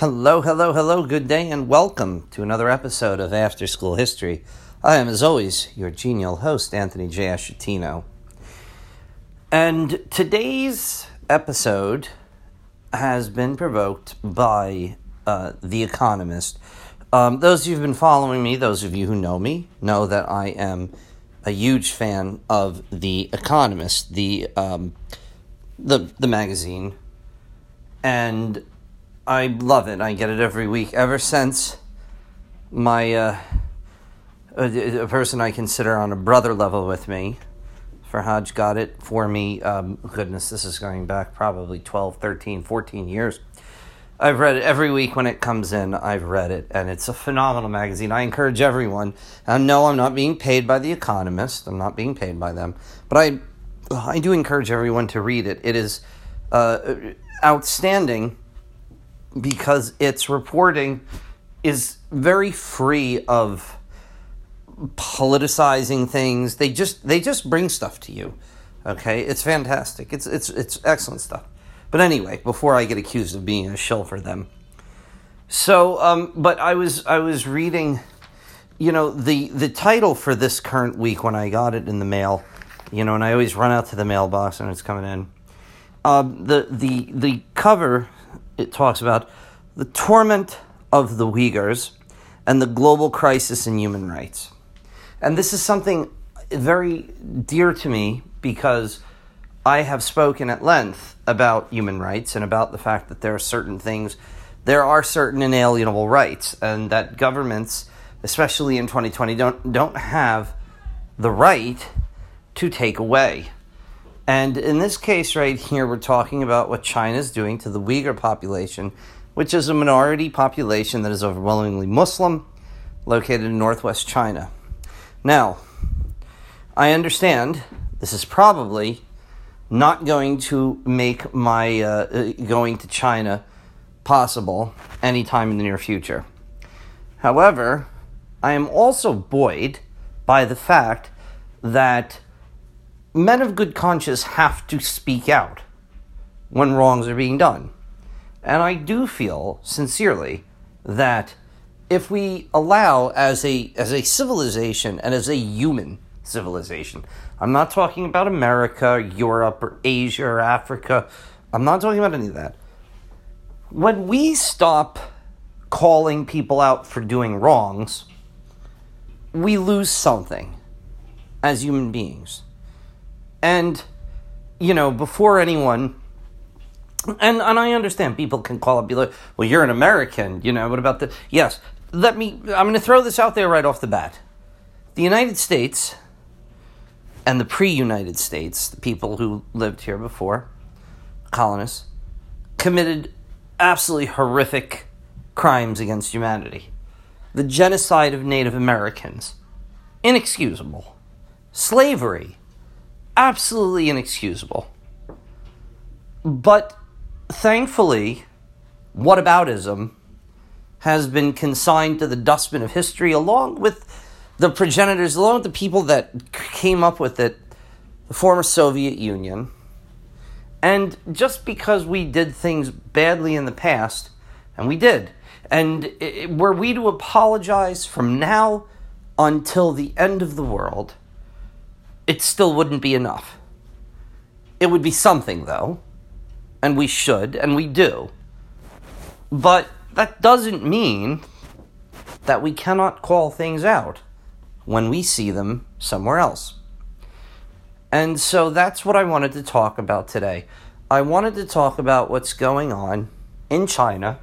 Hello, hello, hello, good day, and welcome to another episode of After School History. I am, as always, your genial host, Anthony J. Ashatino. And today's episode has been provoked by uh, The Economist. Um, those of you who've been following me, those of you who know me, know that I am a huge fan of The Economist, the, um, the, the magazine. And I love it. I get it every week. Ever since my uh, a, a, person I consider on a brother level with me, Farhaj got it for me. Um, goodness, this is going back probably 12, 13, 14 years. I've read it every week when it comes in. I've read it, and it's a phenomenal magazine. I encourage everyone. And no, I'm not being paid by The Economist. I'm not being paid by them, but I, I do encourage everyone to read it. It is uh, outstanding because its reporting is very free of politicizing things. They just they just bring stuff to you. Okay, it's fantastic. It's it's it's excellent stuff. But anyway, before I get accused of being a shill for them, so um, but I was I was reading, you know the the title for this current week when I got it in the mail, you know, and I always run out to the mailbox and it's coming in. Um, the the the cover it talks about the torment of the Uyghurs and the global crisis in human rights. And this is something very dear to me because I have spoken at length about human rights and about the fact that there are certain things, there are certain inalienable rights, and that governments, especially in 2020, don't, don't have the right to take away. And in this case, right here, we're talking about what China is doing to the Uyghur population, which is a minority population that is overwhelmingly Muslim, located in northwest China. Now, I understand this is probably not going to make my uh, going to China possible anytime in the near future. However, I am also buoyed by the fact that men of good conscience have to speak out when wrongs are being done. And I do feel sincerely that if we allow as a as a civilization and as a human civilization, I'm not talking about America, Europe, or Asia or Africa. I'm not talking about any of that. When we stop calling people out for doing wrongs, we lose something as human beings. And, you know, before anyone, and, and I understand people can call up, be like, well, you're an American, you know, what about the, yes, let me, I'm going to throw this out there right off the bat. The United States and the pre United States, the people who lived here before, colonists, committed absolutely horrific crimes against humanity. The genocide of Native Americans, inexcusable. Slavery, absolutely inexcusable. But thankfully, whataboutism has been consigned to the dustbin of history along with the progenitors, along with the people that came up with it, the former Soviet Union. And just because we did things badly in the past, and we did, and it, were we to apologize from now until the end of the world, it still wouldn't be enough. It would be something, though, and we should, and we do. But that doesn't mean that we cannot call things out when we see them somewhere else. And so that's what I wanted to talk about today. I wanted to talk about what's going on in China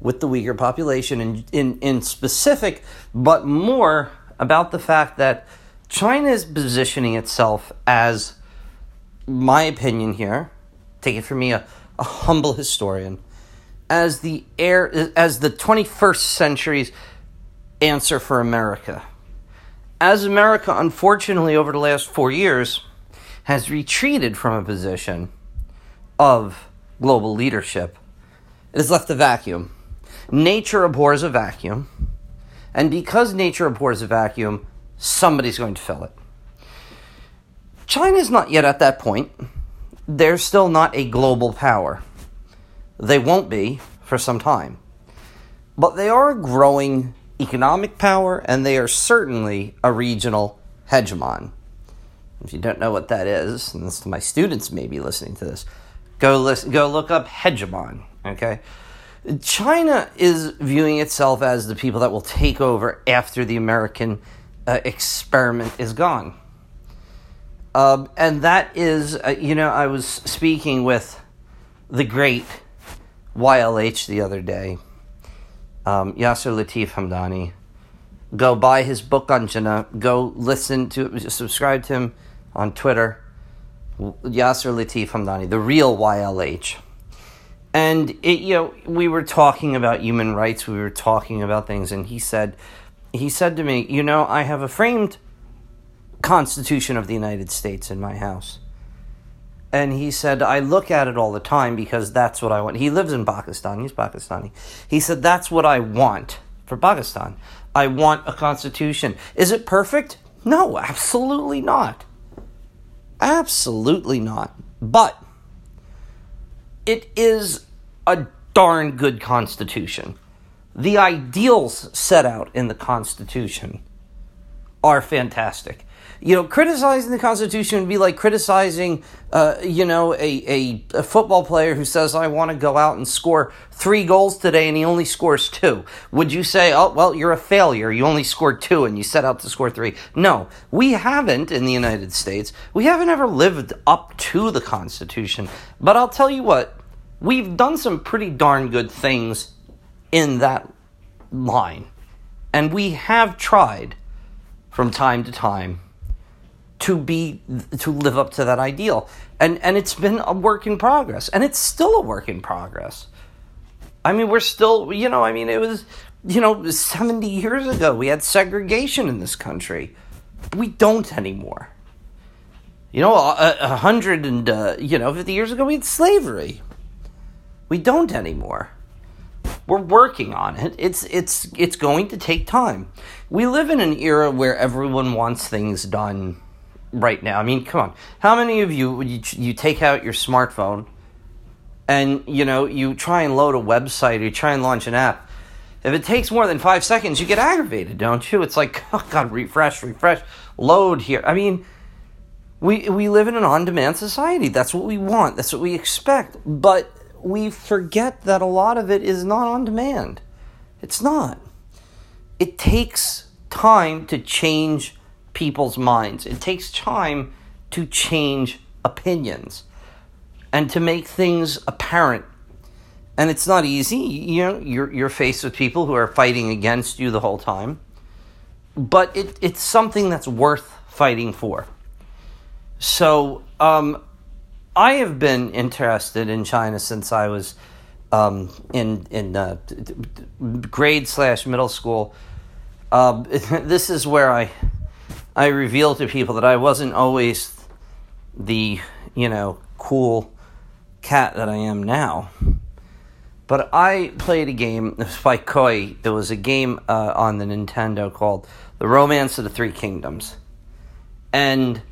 with the Uyghur population in, in, in specific, but more about the fact that China is positioning itself as, my opinion here, take it from me, a, a humble historian, as the air as the 21st century's answer for America. As America, unfortunately, over the last four years, has retreated from a position of global leadership, it has left a vacuum. Nature abhors a vacuum, and because nature abhors a vacuum, somebody's going to fill it. China is not yet at that point. They're still not a global power. They won't be for some time. But they are a growing economic power, and they are certainly a regional hegemon. If you don't know what that is, and my students may be listening to this, go listen, go look up hegemon. Okay, China is viewing itself as the people that will take over after the American uh, experiment is gone. Um, and that is, uh, you know, I was speaking with the great YLH the other day, um, Yasser Latif Hamdani. Go buy his book on Jinnah. Go listen to, subscribe to him on Twitter. Yasser Latif Hamdani, the real YLH. And it, you know, we were talking about human rights. We were talking about things, and he said, he said to me, you know, I have a framed Constitution of the United States in my house. And he said, I look at it all the time because that's what I want. He lives in Pakistan, he's Pakistani. He said, That's what I want for Pakistan. I want a constitution. Is it perfect? No, absolutely not. Absolutely not. But it is a darn good constitution. The ideals set out in the Constitution are fantastic you know, criticizing the Constitution would be like criticizing, uh, you know, a, a, a, football player who says, I want to go out and score three goals today and he only scores two. Would you say, oh, well, you're a failure. You only scored two and you set out to score three? No, we haven't in the United States. We haven't ever lived up to the Constitution. But I'll tell you what, we've done some pretty darn good things in that line. And we have tried from time to time to be to live up to that ideal. And and it's been a work in progress. And it's still a work in progress. I mean we're still you know i mean it was you know 70 years ago we had segregation in this country. We don't anymore. You know a, a hundred and uh, you know 50 years ago we had slavery. We don't anymore we're working on it it's it's it's going to take time we live in an era where everyone wants things done right now. I mean, come on. How many of you you, you take out your smartphone and you know you try and load a website or you try and launch an app? If it takes more than five seconds, you get aggravated, don't you? It's like, oh god, refresh, refresh, load here. I mean, we we live in an on-demand society. That's what we want. That's what we expect. But we forget that a lot of it is not on demand. It's not. It takes time to change people's minds. It takes time to change opinions and to make things apparent. And it's not easy. You know, you're, you're faced with people who are fighting against you the whole time. But it, it's something that's worth fighting for. So, um, I have been interested in China since I was um, in in uh, grade slash middle school. Uh, this is where I I revealed to people that I wasn't always the, you know, cool cat that I am now. But I played a game by Koei. There was a game uh, on the Nintendo called The Romance of the Three Kingdoms. And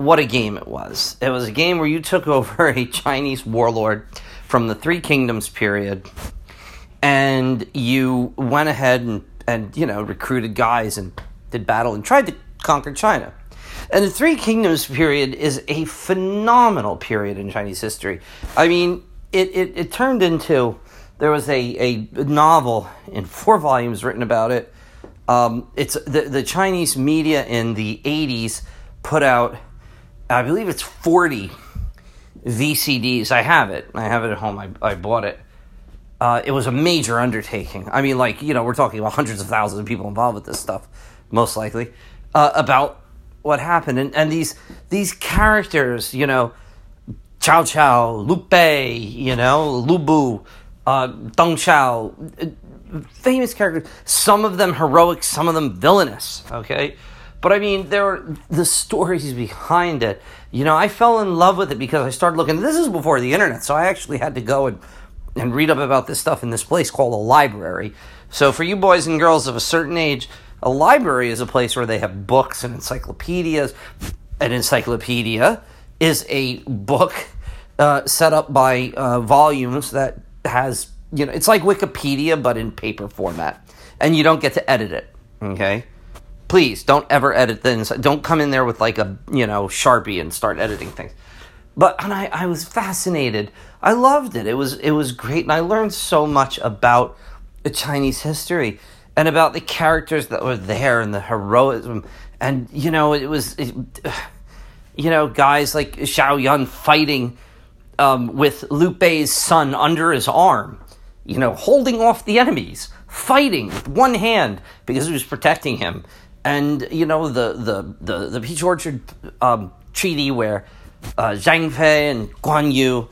what a game it was. It was a game where you took over a Chinese warlord from the Three Kingdoms period and you went ahead and, and you know, recruited guys and did battle and tried to conquer China. And the Three Kingdoms period is a phenomenal period in Chinese history. I mean, it, it, it turned into, there was a, a novel in four volumes written about it. Um, it's the, the Chinese media in the 80s put out, I believe it's 40 VCDs. I have it. I have it at home. I, I bought it. Uh, it was a major undertaking. I mean, like, you know, we're talking about hundreds of thousands of people involved with this stuff, most likely uh, about what happened, and and these these characters, you know, Cao Cao, Liu Bei, you know, Lu Bu, uh, Deng Xiao, uh, famous characters. Some of them heroic, some of them villainous. Okay, but I mean, there are the stories behind it. You know, I fell in love with it because I started looking. This is before the internet, so I actually had to go and and read up about this stuff in this place called a library. So for you boys and girls of a certain age a library is a place where they have books and encyclopedias. An encyclopedia is a book uh, set up by uh, volumes that has you know, it's like Wikipedia but in paper format, and you don't get to edit it. Okay, please don't ever edit things. Don't come in there with like a you know sharpie and start editing things. But and I, I was fascinated. I loved it. It was it was great, and I learned so much about Chinese history and about the characters that were there and the heroism. And you know, it was, it, you know, guys like Zhao Yun fighting um, with Liu Bei's son under his arm, you know, holding off the enemies, fighting with one hand because he was protecting him. And you know the the the, the Peach Orchard um, Treaty where uh, Zhang Fei and Guan Yu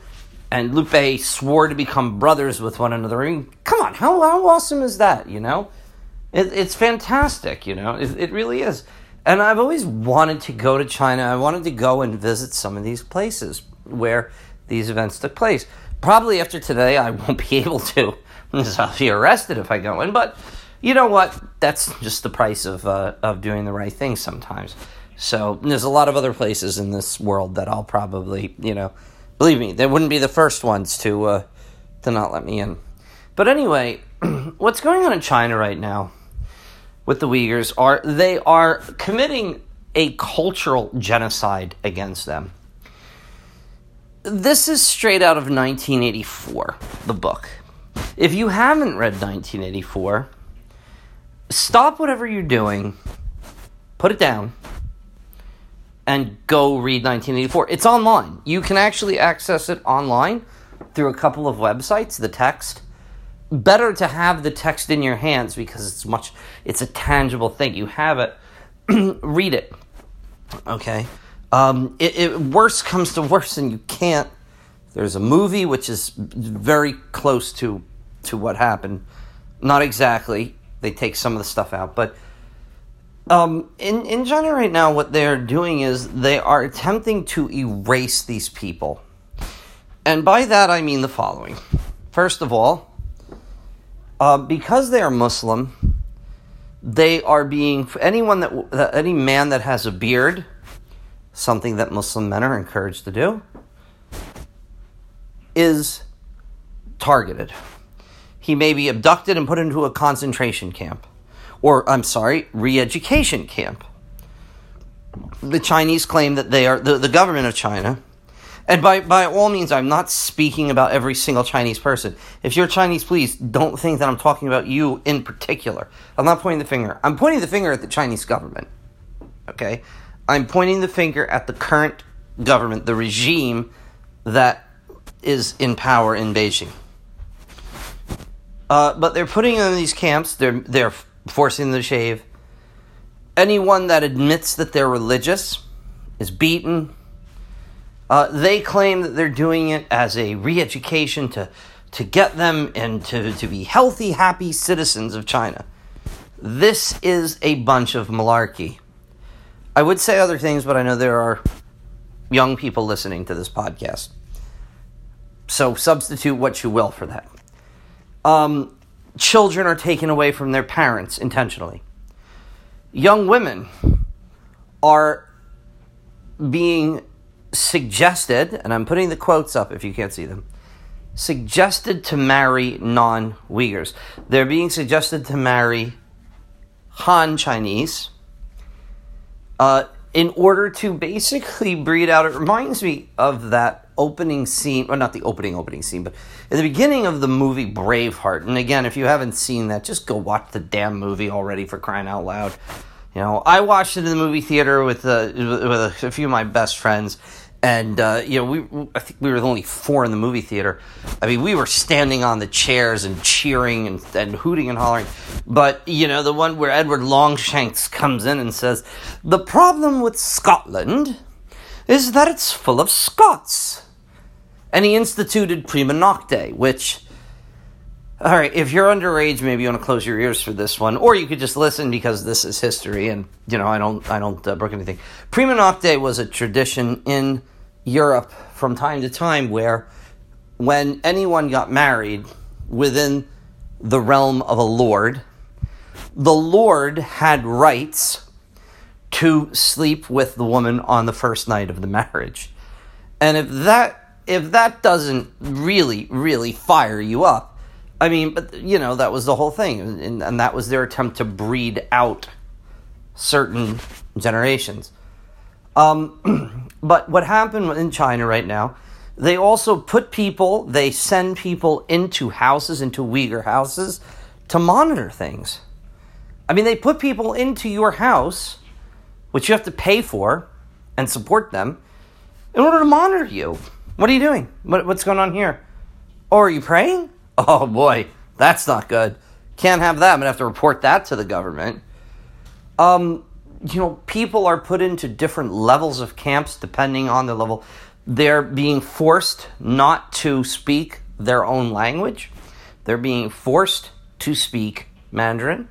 and Liu Bei swore to become brothers with one another. I mean, come on, how how awesome is that? You know, it, it's fantastic. You know, it, it really is. And I've always wanted to go to China. I wanted to go and visit some of these places where these events took place. Probably after today, I won't be able to. I'll be arrested if I go in. But you know what? That's just the price of uh, of doing the right thing sometimes. So there's a lot of other places in this world that I'll probably, you know, believe me, they wouldn't be the first ones to uh, to not let me in. But anyway, what's going on in China right now with the Uyghurs are they are committing a cultural genocide against them this is straight out of 1984, the book. If you haven't read 1984, stop whatever you're doing, put it down, and go read 1984. It's online. You can actually access it online through a couple of websites, the text. Better to have the text in your hands because it's much it's a tangible thing. You have it. read it. Okay? Um, it, it worse comes to worse, and you can't. There's a movie which is very close to to what happened. Not exactly. They take some of the stuff out, but um, in in China right now, what they're doing is they are attempting to erase these people, and by that I mean the following. First of all, uh, because they are Muslim, they are being anyone that any man that has a beard something that Muslim men are encouraged to do, is targeted. He may be abducted and put into a concentration camp, or, I'm sorry, re education camp. The Chinese claim that they are, the, the government of China, and by, by all means, I'm not speaking about every single Chinese person. If you're Chinese, please don't think that I'm talking about you in particular. I'm not pointing the finger. I'm pointing the finger at the Chinese government. Okay? I'm pointing the finger at the current government, the regime that is in power in Beijing. Uh, but they're putting them in these camps. They're they're forcing them to shave. Anyone that admits that they're religious is beaten. Uh, they claim that they're doing it as a re-education to to get them and to, to be healthy, happy citizens of China. This is a bunch of malarkey. I would say other things, but I know there are young people listening to this podcast. So substitute what you will for that. Um, children are taken away from their parents intentionally. Young women are being suggested, and I'm putting the quotes up if you can't see them, suggested to marry non Uyghurs. They're being suggested to marry Han Chinese uh, in order to basically breed out. It reminds me of that opening scene, well, not the opening opening scene, but in the beginning of the movie Braveheart. And again, if you haven't seen that, just go watch the damn movie already for crying out loud. You know, I watched it in the movie theater with uh, with a few of my best friends, and uh, you know we I think we were only four in the movie theater. I mean, we were standing on the chairs and cheering and, and hooting and hollering. But you know, the one where Edward Longshanks comes in and says, "The problem with Scotland is that it's full of Scots," and he instituted prima nocte, which. All right, if you're underage, maybe you want to close your ears for this one, or you could just listen because this is history, and you know I don't I don't uh, brook anything. Prima nocte was a tradition in Europe from time to time where when anyone got married within the realm of a lord, the lord had rights to sleep with the woman on the first night of the marriage. And if that if that doesn't really really fire you up, I mean, but you know, that was the whole thing, and, and that was their attempt to breed out certain generations. Um, but what happened in China right now, they also put people, they send people into houses, into Uyghur houses, to monitor things. I mean, they put people into your house, which you have to pay for and support them, in order to monitor you. What are you doing? What, what's going on here? Or are you praying? Oh boy, that's not good. Can't have that. I'm gonna have to report that to the government. Um, you know, people are put into different levels of camps depending on the level. They're being forced not to speak their own language. They're being forced to speak Mandarin.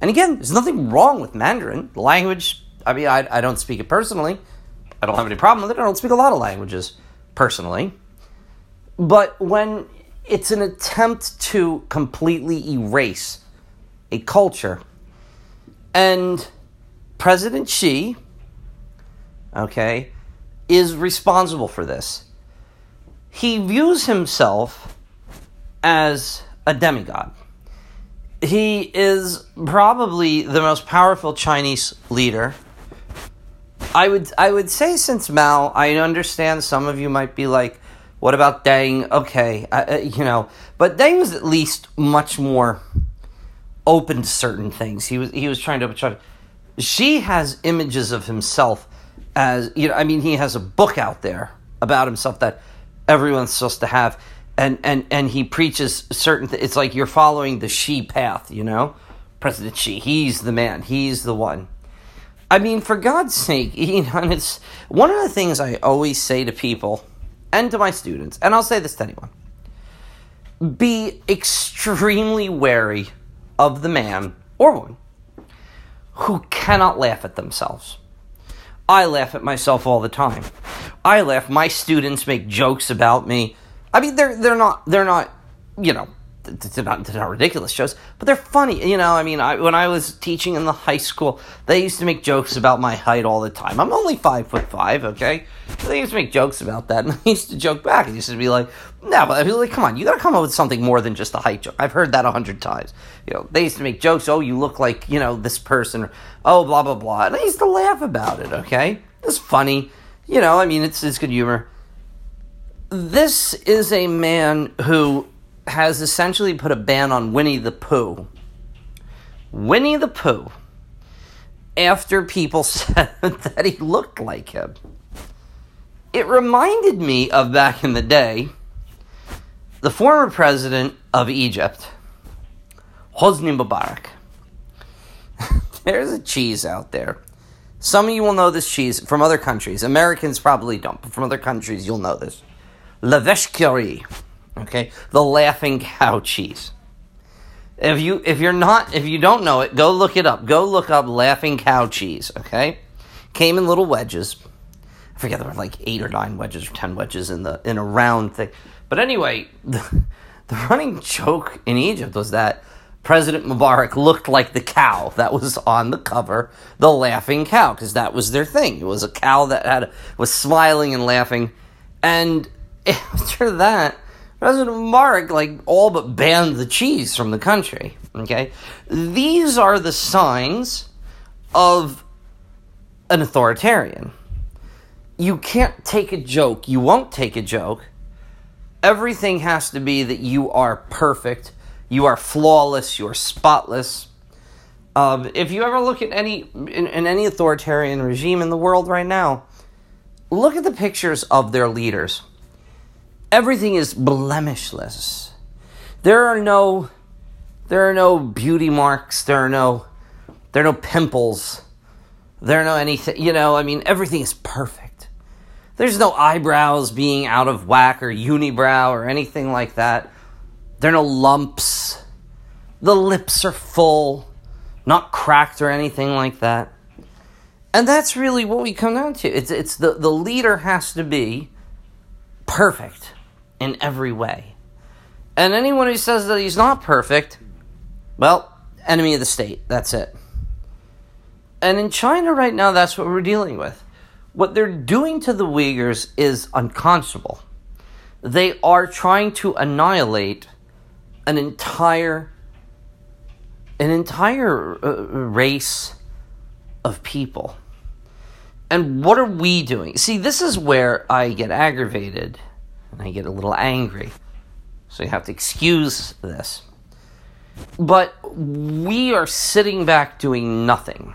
And again, there's nothing wrong with Mandarin. The language, I mean, I, I don't speak it personally. I don't have any problem with it. I don't speak a lot of languages personally. But when it's an attempt to completely erase a culture. And President Xi, okay, is responsible for this. He views himself as a demigod. He is probably the most powerful Chinese leader. I would I would say since Mao, I understand some of you might be like, what about Deng? Okay, uh, you know, but Deng was at least much more open to certain things. He was he was trying to try. Xi has images of himself as you know. I mean, he has a book out there about himself that everyone's supposed to have, and and and he preaches certain. Th- it's like you're following the Xi path, you know. President Xi, he's the man. He's the one. I mean, for God's sake, you know, and it's one of the things I always say to people and to my students, and I'll say this to anyone be extremely wary of the man or woman who cannot laugh at themselves. I laugh at myself all the time. I laugh. My students make jokes about me. I mean, they're they're not they're not you know they're not, they're not ridiculous jokes, but they're funny. You know, I mean, I, when I was teaching in the high school, they used to make jokes about my height all the time. I'm only five foot five, okay? They used to make jokes about that, and I used to joke back. and used to be like, "No, but I mean, like, come on, you got to come up with something more than just a height joke." I've heard that a hundred times. You know, they used to make jokes. Oh, you look like you know this person. Oh, blah blah blah. And I used to laugh about it. Okay, it's funny. You know, I mean, it's it's good humor. This is a man who has essentially put a ban on Winnie the Pooh. Winnie the Pooh, after people said that he looked like him. It reminded me of back in the day, the former president of Egypt, Hosni Mubarak. There's a cheese out there. Some of you will know this cheese from other countries. Americans probably don't, but from other countries you'll know this. La vache. Okay, the laughing cow cheese. If you if you're not if you don't know it, go look it up. Go look up laughing cow cheese. Okay, came in little wedges. I forget there were like eight or nine wedges or ten wedges in the in a round thing. But anyway, the, the running joke in Egypt was that President Mubarak looked like the cow that was on the cover, the laughing cow, because that was their thing. It was a cow that had was smiling and laughing, and after that President Mubarak like all but banned the cheese from the country. Okay, these are the signs of an authoritarian. You can't take a joke. You won't take a joke. Everything has to be that you are perfect. You are flawless. You are spotless. Um, if you ever look at any in, in any authoritarian regime in the world right now, look at the pictures of their leaders everything is blemishless. There are no there are no beauty marks, there are no there are no pimples. There are no anything, you know, I mean everything is perfect. There's no eyebrows being out of whack or unibrow or anything like that. There are no lumps. The lips are full, not cracked or anything like that. And that's really what we come down to. It's it's the, the leader has to be perfect in every way. And anyone who says that he's not perfect, well, enemy of the state. That's it. And in China right now, that's what we're dealing with. What they're doing to the Uyghurs is unconscionable. They are trying to annihilate an entire an entire uh, race of people. And what are we doing? See, this is where I get aggravated and I get a little angry. So you have to excuse this. But we are sitting back doing nothing.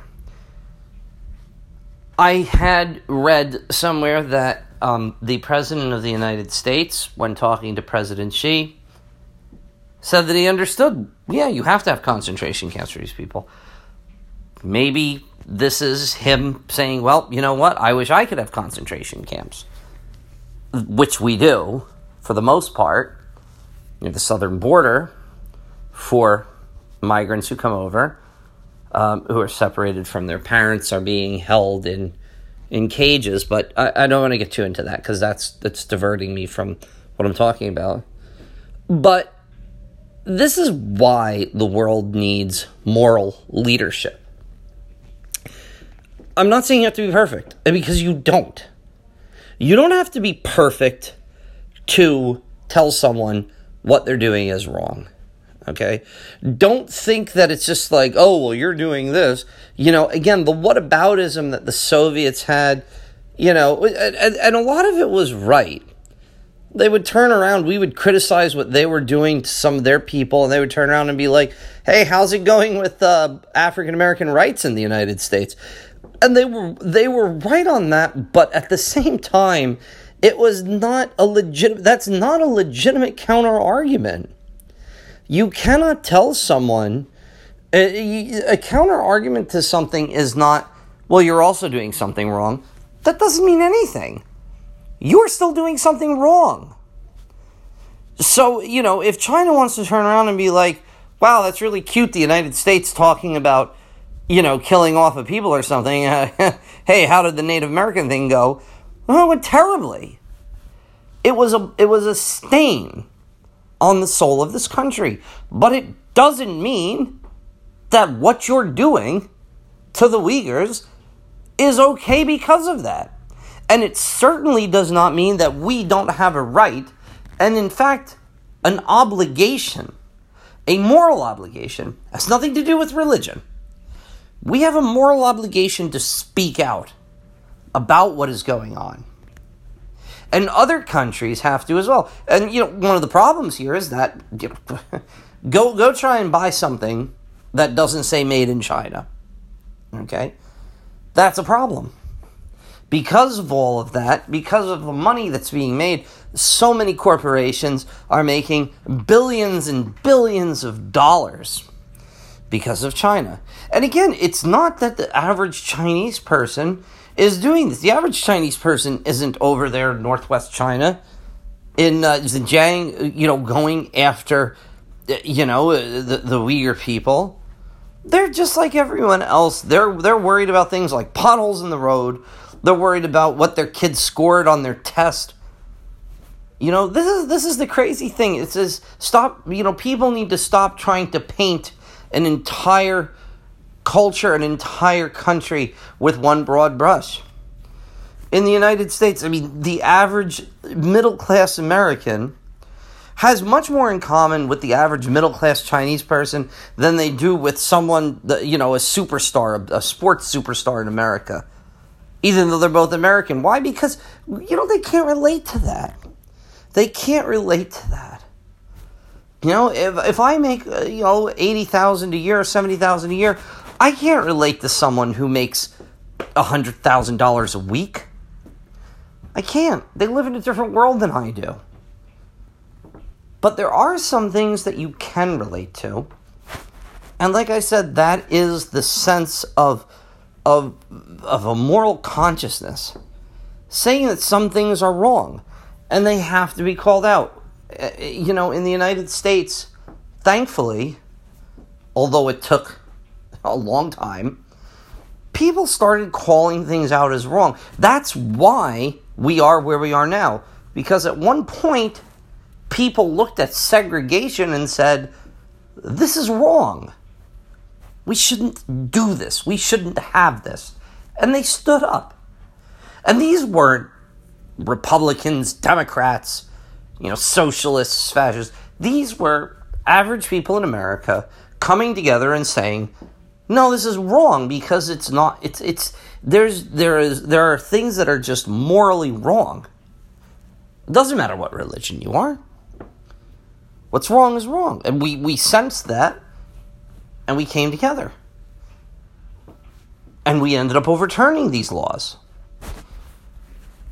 I had read somewhere that um, the President of the United States, when talking to President Xi, said that he understood, yeah, you have to have concentration camps for these people. Maybe this is him saying, well, you know what? I wish I could have concentration camps, which we do for the most part near the southern border for migrants who come over, um, who are separated from their parents, are being held in in cages. But I, I don't want to get too into that because that's that's diverting me from what I'm talking about. But this is why the world needs moral leadership. I'm not saying you have to be perfect because you don't. You don't have to be perfect to tell someone what they're doing is wrong. Okay? Don't think that it's just like, oh, well, you're doing this. You know, again, the whataboutism that the Soviets had, you know, and, and a lot of it was right. They would turn around, we would criticize what they were doing to some of their people, and they would turn around and be like, hey, how's it going with uh, African American rights in the United States? And they were they were right on that, but at the same time, it was not a legit that's not a legitimate counter argument. You cannot tell someone a, a counter argument to something is not well you're also doing something wrong. That doesn't mean anything. You're still doing something wrong. So, you know, if China wants to turn around and be like, wow, that's really cute, the United States talking about, you know, killing off a people or something. hey, how did the Native American thing go? Well, it went terribly. It was a it was a stain on the soul of this country. But it doesn't mean that what you're doing to the Uyghurs is okay because of that. And it certainly does not mean that we don't have a right, and in fact, an obligation, a moral obligation, has nothing to do with religion. We have a moral obligation to speak out about what is going on and other countries have to as well. And you know, one of the problems here is that you know, go go try and buy something that doesn't say made in China. Okay? That's a problem. Because of all of that, because of the money that's being made, so many corporations are making billions and billions of dollars because of China. And again, it's not that the average Chinese person is doing this. The average Chinese person isn't over there in northwest China in uh, Xinjiang, you know, going after, you know, uh, the, the Uyghur people. They're just like everyone else. They're they're worried about things like potholes in the road. They're worried about what their kids scored on their test. You know, this is this is the crazy thing. It says stop. You know, people need to stop trying to paint an entire culture, an entire country with one broad brush. In the United States, I mean, the average middle class American has much more in common with the average middle class Chinese person than they do with someone, you know, a superstar, a sports superstar in America, even though they're both American. Why? Because, you know, they can't relate to that. They can't relate to that. You know, if, if I make, uh, you know, 80000 a year or 70000 a year, I can't relate to someone who makes $100,000 a week. I can't. They live in a different world than I do. But there are some things that you can relate to. And like I said, that is the sense of, of, of a moral consciousness. Saying that some things are wrong and they have to be called out. You know, in the United States, thankfully, although it took a long time, people started calling things out as wrong. That's why we are where we are now. Because at one point, people looked at segregation and said, this is wrong. We shouldn't do this. We shouldn't have this. And they stood up. And these weren't Republicans, Democrats, you know, socialists, fascists. These were average people in America coming together and saying, "No, this is wrong because it's not. It's it's there's there is there are things that are just morally wrong. It doesn't matter what religion you are. What's wrong is wrong, and we we sensed that, and we came together, and we ended up overturning these laws.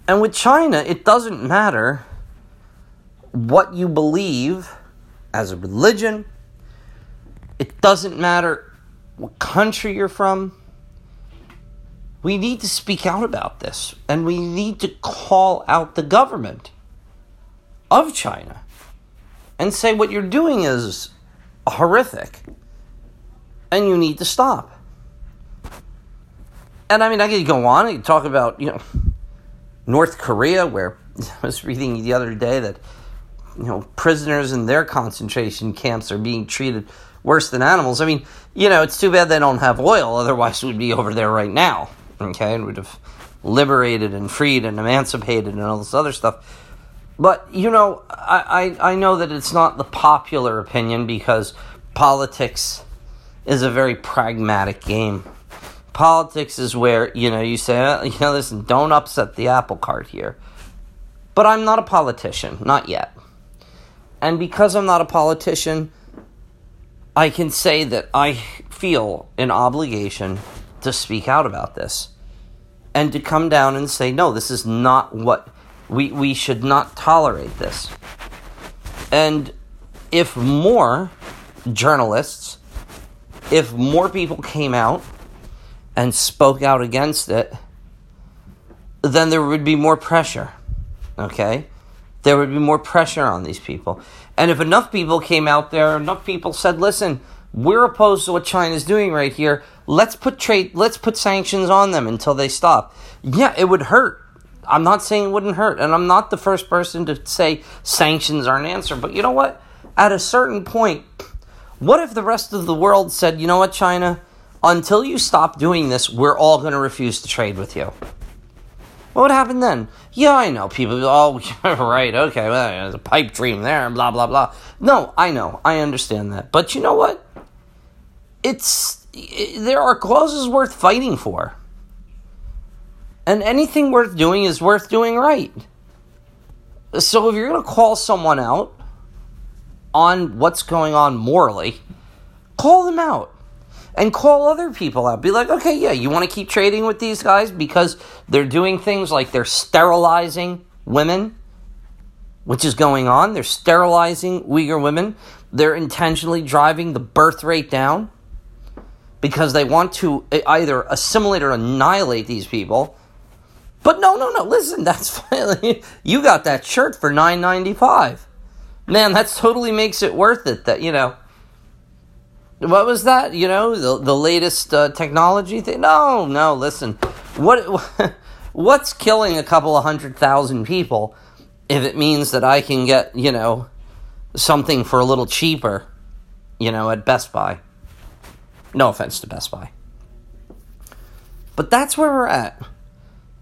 And with China, it doesn't matter what you believe as a religion. It doesn't matter what country you're from. We need to speak out about this and we need to call out the government of China and say what you're doing is horrific and you need to stop. And I mean, I could go on and talk about, you know, North Korea, where I was reading the other day that you know, prisoners in their concentration camps are being treated worse than animals. I mean, you know, it's too bad they don't have oil, otherwise, we'd be over there right now, okay, and we'd have liberated and freed and emancipated and all this other stuff. But, you know, I, I, I know that it's not the popular opinion because politics is a very pragmatic game. Politics is where, you know, you say, you know, listen, don't upset the apple cart here. But I'm not a politician, not yet. And because I'm not a politician, I can say that I feel an obligation to speak out about this and to come down and say, no, this is not what we, we should not tolerate this. And if more journalists, if more people came out and spoke out against it, then there would be more pressure. Okay? There would be more pressure on these people. And if enough people came out there, enough people said, "Listen, we're opposed to what China's doing right here. Let's put trade, let's put sanctions on them until they stop." Yeah, it would hurt. I'm not saying it wouldn't hurt, and I'm not the first person to say sanctions are an answer. But you know what? At a certain point, what if the rest of the world said, "You know what, China? Until you stop doing this, we're all going to refuse to trade with you." What would happen then? Yeah, I know. People, oh, right, okay, well, there's a pipe dream there, blah, blah, blah. No, I know. I understand that. But you know what? It's, it, there are causes worth fighting for. And anything worth doing is worth doing right. So if you're going to call someone out on what's going on morally, call them out and call other people out. Be like, okay, yeah, you want to keep trading with these guys because they're doing things like they're sterilizing women, which is going on. They're sterilizing Uyghur women. They're intentionally driving the birth rate down because they want to uh, either assimilate or annihilate these people. But no, no, no. Listen, that's fine. you got that shirt for nine ninety five. Man, that totally makes it worth it. That you know what was that? You know, the, the latest uh, technology thing? No, no, listen. What what's killing a couple of hundred thousand people if it means that I can get, you know, something for a little cheaper, you know, at Best Buy? No offense to Best Buy. But that's where we're at.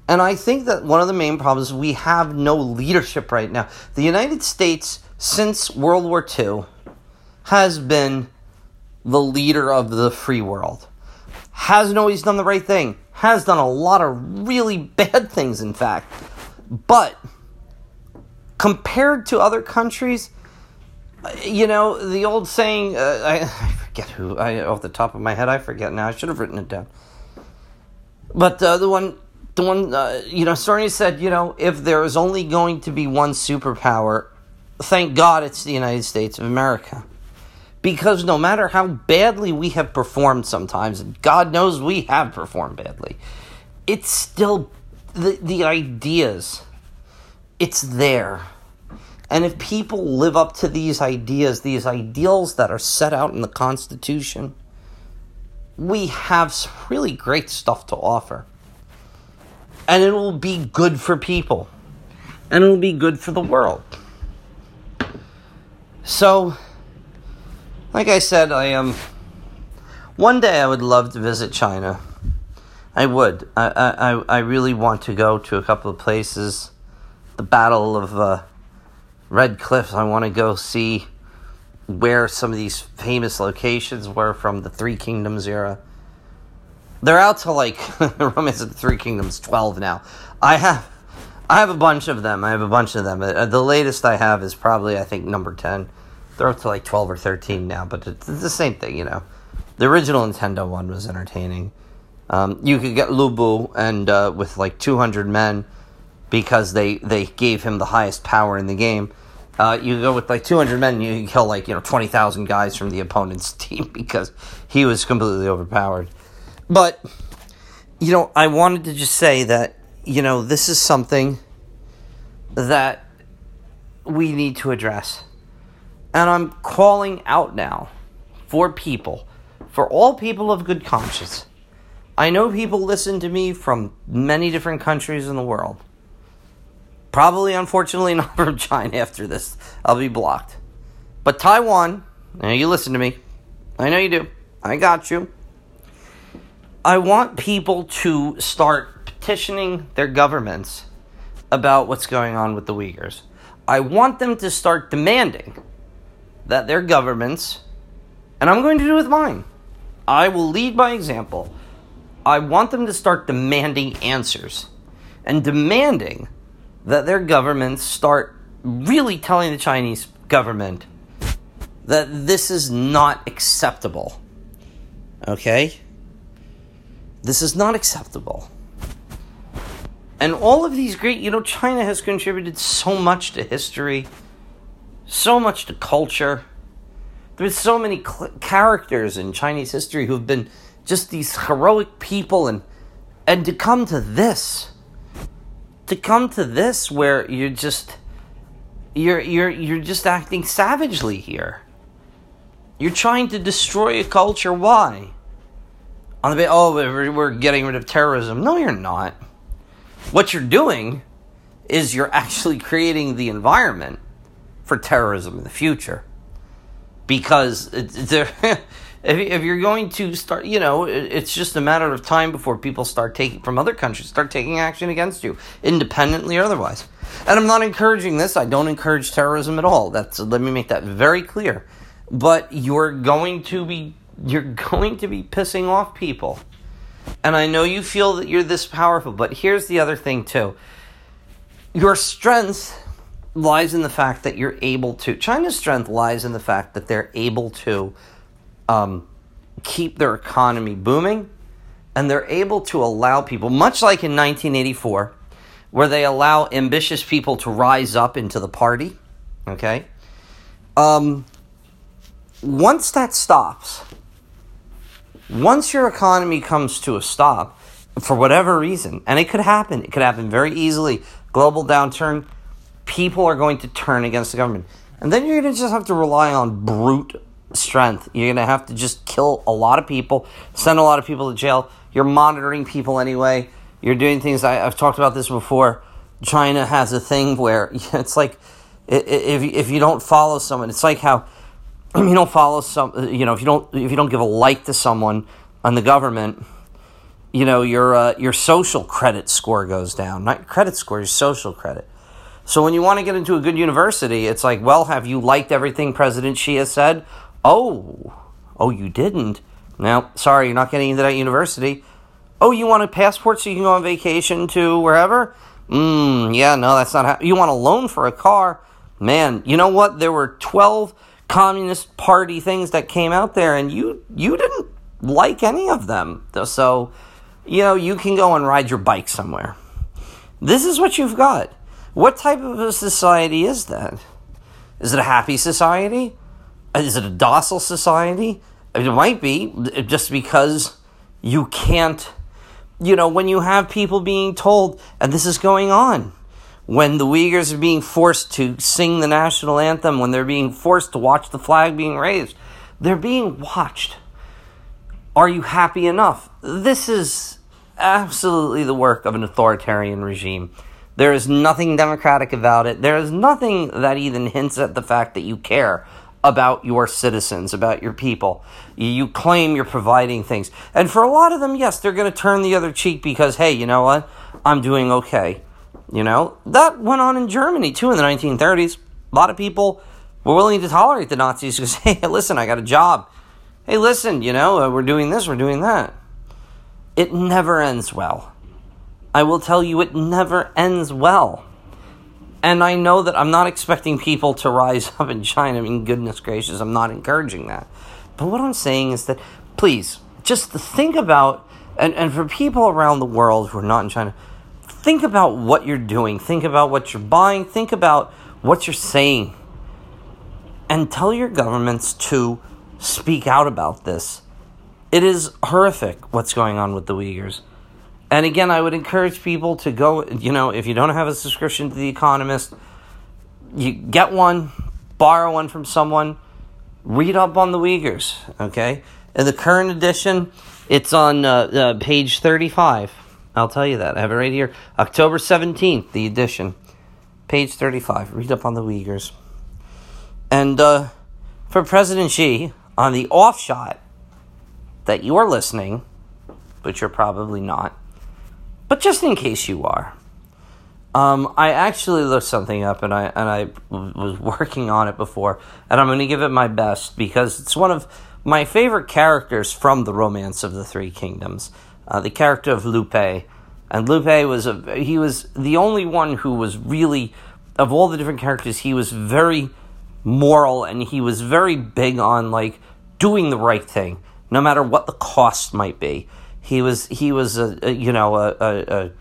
And I think that one of the main problems we have no leadership right now. The United States, since World War II, has been the leader of the free world. Hasn't always done the right thing. Has done a lot of really bad things, in fact. But compared to other countries, you know, the old saying, uh, I, I, forget who, I, off the top of my head, I forget now. I should have written it down. But uh, the one, the one, uh, you know, Stormy said, you know, if there is only going to be one superpower, thank God it's the United States of America. Because no matter how badly we have performed sometimes, and God knows we have performed badly, it's still the, the ideas, it's there. And if people live up to these ideas, these ideals that are set out in the Constitution, we have some really great stuff to offer. And it will be good for people. And it will be good for the world. So, like I said, I am. Um, one day I would love to visit China. I would. I, I, I really want to go to a couple of places. The Battle of uh, Red Cliffs. I want to go see where some of these famous locations were from the Three Kingdoms era. They're out to like Romance of the Three Kingdoms 12 now. I have I have a bunch of them. I have a bunch of them. Uh, the latest I have is probably I think number 10. They're up to like 12 or 13 now, but it's the same thing, you know. The original Nintendo one was entertaining. Um, you could get Lu Bu and uh, with like 200 men because they they gave him the highest power in the game. Uh, you go with like 200 men, and you can kill like you know 20,000 guys from the opponent's team because he was completely overpowered. But you know, I wanted to just say that you know this is something that we need to address, and I'm calling out now for people, for all people of good conscience. I know people listen to me from many different countries in the world. Probably, unfortunately, not from China after this. I'll be blocked. But Taiwan, now you listen to me. I know you do. I got you. I want people to start petitioning their governments about what's going on with the Uyghurs. I want them to start demanding that their governments, and I'm going to do with mine, I will lead by example. I want them to start demanding answers and demanding that their governments start really telling the Chinese government that this is not acceptable. Okay? This is not acceptable. And all of these great, you know, China has contributed so much to history, so much to culture. There's so many cl- characters in Chinese history who've been just these heroic people and and to come to this to come to this where you're just you're you're you're just acting savagely here. You're trying to destroy a culture. Why? On the oh, we're getting rid of terrorism. No, you're not. What you're doing is you're actually creating the environment for terrorism in the future. Because if, you're going to start, you know, it's just a matter of time before people start taking from other countries start taking action against you, independently or otherwise. And I'm not encouraging this. I don't encourage terrorism at all. That's let me make that very clear. But you're going to be you're going to be pissing off people. And I know you feel that you're this powerful, but here's the other thing too. Your strength lies in the fact that you're able to China's strength lies in the fact that they're able to um, keep their economy booming, and they're able to allow people, much like in 1984, where they allow ambitious people to rise up into the party. Okay? Um, once that stops, once your economy comes to a stop, for whatever reason, and it could happen, it could happen very easily, global downturn, people are going to turn against the government. And then you're going to just have to rely on brute strength. You're going to have to just kill a lot of people, send a lot of people to jail. You're monitoring people anyway. You're doing things. I, have talked about this before. China has a thing where it's like if if you don't follow someone, it's like how you don't follow some. You know, if you don't if you don't give a like to someone on the government, you know your uh, your social credit score goes down. Not credit score, your social credit. So when you want to get into a good university, it's like, well, have you liked everything President Xi has said? Oh, oh, you didn't. Now, sorry, you're not getting into that university. Oh, you want a passport so you can go on vacation to wherever? Hmm, yeah, no, that's not how. You want a loan for a car? Man, you know what? There were 12 Communist Party things that came out there, and you you didn't like any of them. So, you know, you can go and ride your bike somewhere. This is what you've got. What type of a society is that? Is it a happy society? Is it a docile society? It might be, just because you can't, you know, when you have people being told, and this is going on, when the Uyghurs are being forced to sing the national anthem, when they're being forced to watch the flag being raised, they're being watched. Are you happy enough? This is absolutely the work of an authoritarian regime. There is nothing democratic about it. There is nothing that even hints at the fact that you care about your citizens, about your people. You claim you're providing things. And for a lot of them, yes, they're going to turn the other cheek because, hey, you know what? I'm doing okay. You know, that went on in Germany too in the 1930s. A lot of people we're willing to tolerate the Nazis because, hey, listen, I got a job. Hey, listen, you know, uh, we're doing this, we're doing that. It never ends well. I will tell you, it never ends well. And I know that I'm not expecting people to rise up in China. I mean, goodness gracious, I'm not encouraging that. But what I'm saying is that, please, just think about, and, and for people around the world who are not in China, think about what you're doing. Think about what you're buying. Think about what you're saying. And tell your governments to speak out about this. It is horrific what's going on with the Uyghurs. And again, I would encourage people to go, you know, if you don't have a subscription to The Economist, you get one, borrow one from someone, read up on the Uyghurs, okay? In the current edition, it's on uh, uh, page 35. I'll tell you that. I have it right here. October 17th, the edition. Page 35. Read up on the Uyghurs. And uh, for President Xi, on the off shot that you are listening, but you're probably not, but just in case you are, um, I actually looked something up and I and I was working on it before, and I'm going to give it my best because it's one of my favorite characters from the Romance of the Three Kingdoms, uh, the character of Liu Bei, and Liu Bei was a he was the only one who was really of all the different characters he was very moral and he was very big on like doing the right thing no matter what the cost might be. He was he was a, a you know a, a,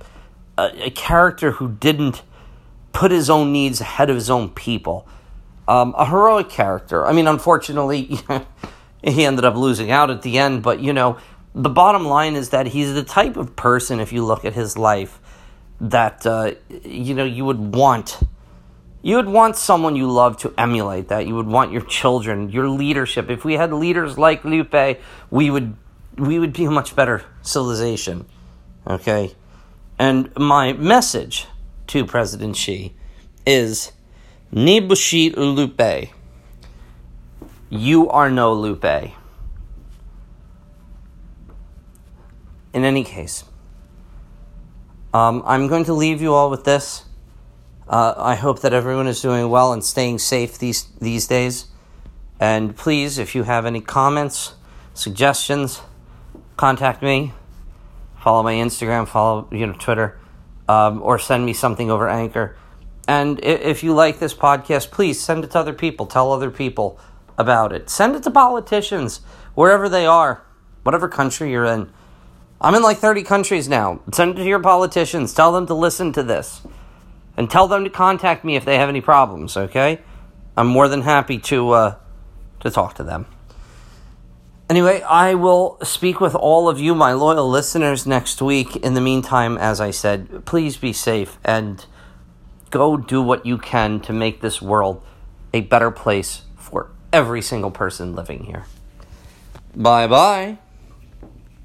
a, a character who didn't put his own needs ahead of his own people. Um, a heroic character. I mean, unfortunately, he ended up losing out at the end. But you know, the bottom line is that he's the type of person. If you look at his life, that uh, you know you would want. You would want someone you love to emulate that. You would want your children, your leadership. If we had leaders like Liu Bei, we would we would be a much better civilization. Okay? And my message to President Xi is Ni bushi Liu You are no Liu Bei. In any case, um, I'm going to leave you all with this. Uh, I hope that everyone is doing well and staying safe these these days. And please, if you have any comments, suggestions, contact me. Follow my Instagram, follow you know Twitter, um, or send me something over Anchor. And if you like this podcast, please send it to other people. Tell other people about it. Send it to politicians wherever they are, whatever country you're in. I'm in like 30 countries now. Send it to your politicians. Tell them to listen to this and tell them to contact me if they have any problems. Okay, I'm more than happy to uh, to talk to them. Anyway, I will speak with all of you, my loyal listeners, next week. In the meantime, as I said, please be safe and go do what you can to make this world a better place for every single person living here. Bye bye.